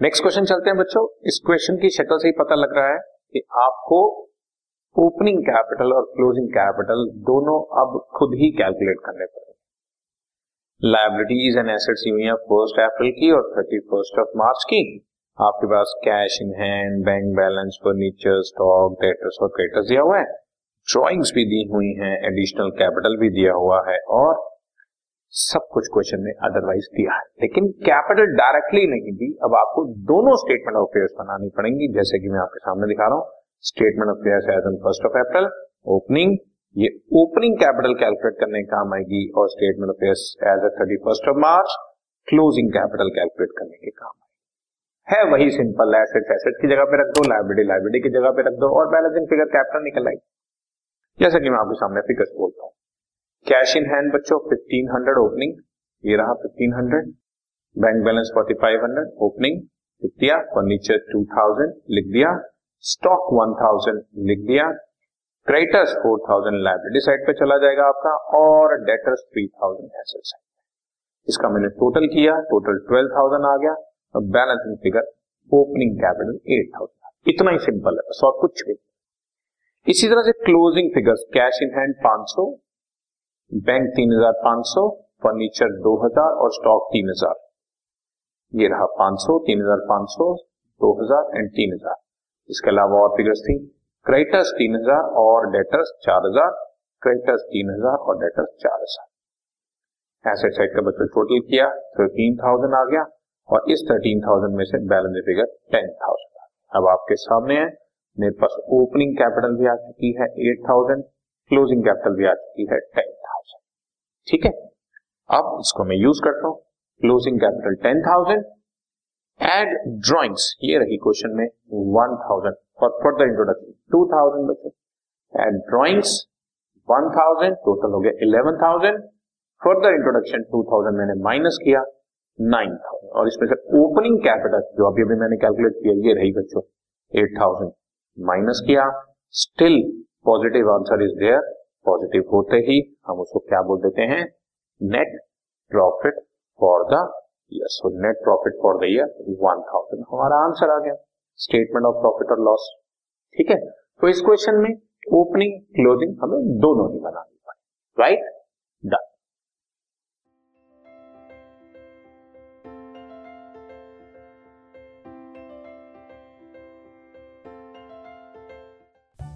Next question चलते हैं बच्चों। इस क्वेश्चन की शक्ल से ही पता लग रहा है कि आपको ओपनिंग कैपिटल और क्लोजिंग कैपिटल दोनों अब खुद ही कैलकुलेट करने पड़ेंगे। लाइबिलिटीज एंड एसेट्स हुई फ़र्स्ट अप्रैल की और थर्टी फ़र्स्ट ऑफ़ मार्च की। आपके पास cash in hand bank balance furniture stock debtors और क्रेटर्स दिया हुआ है। ड्रॉइंग्स भी दी हुई हैं एडिशनल कैपिटल भी दिया हुआ है और सब कुछ क्वेश्चन में अदरवाइज़ दिया है। लेकिन कैपिटल डायरेक्टली नहीं दी, अब आपको दोनों स्टेटमेंट ऑफ़ अफेयर्स बनानी पड़ेंगी। जैसे कि मैं आपके सामने दिखा रहा हूँ statement of affairs as on first of April opening ये ओपनिंग कैपिटल कैलकुलेट करने का काम आएगी और statement of affairs as at thirty first of March closing capital calculate करने के काम है वही सिंपल एसेट एसेट की जगह पे रख दो लाइब्रेटी लाइब्रेटी की जगह पे रख दो और बैलेंसिंग फिगर कैपिटल निकल आएगी। जैसा कि मैं आपके सामने फिगर्स बोलता हूँ। कैश इन हैंड बच्चों फिफ्टीन हंड्रेड ओपनिंग ये रहा fifteen hundred bank balance forty five hundred opening लिख दिया. फर्नीचर टू थाउज़ेंड लिख दिया. स्टॉक 1000 लिख दिया. क्रेटर्स 4000 लाइब्रेरी साइड पे चला जाएगा आपका. और डेटर्स 3000 एसेट साइड इसका मैंने टोटल किया. टोटल 12000 आ गया. बैलेंसिंग फिगर ओपनिंग कैपिटल 8000 इतना ही सिंपल है. और कुछ भी इसी तरह से closing figures cash in hand 500 bank 3500 furniture 2000 और स्टॉक 3000 ये रहा 500 3500 2000 एंड 3000 इसके अलावा और फिगर्स थी। क्रेटर्स तीन हज़ार और डेटर्स चार हज़ार। क्रेटर्स तीन हज़ार और डेटर्स चार हज़ार। एसेट साइड का बच्चों टोटल किया थर्टीन थाउज़ेंड आ गया और इस थर्टीन थाउज़ेंड में से बैलेंस फिगर टेन थाउज़ेंड अब आपके सामने है, मेरे पास ओपनिंग कैपिटल भी आ चुकी है एट थाउज़ेंड क्लोजिंग कैपिटल भी आ चुकी है टेन ठीक है? अब इसको मैं यूज़ करता हूँ। Closing capital ten thousand add drawings ये रही क्वेश्चन में one thousand for further introduction two thousand बच्चों add drawings one thousand total हो गया eleven thousand further introduction two thousand मैंने माइनस किया नाइन थाउज़ेंड और इसमें से ओपनिंग कैपिटल जो अभी अभी मैंने कैलकुलेट किया, ये रही बच्चों एट थाउज़ेंड माइनस किया still positive answer is there positive होते ही हम उसको क्या बोल देते हैं? Net profit for the year so net profit for the year one thousand हमारा आंसर आ गया। स्टेटमेंट ऑफ़ प्रॉफिट और लॉस ठीक है? तो इस क्वेश्चन में ओपनिंग क्लोजिंग हमें दोनों ही बनानी पड़े। Right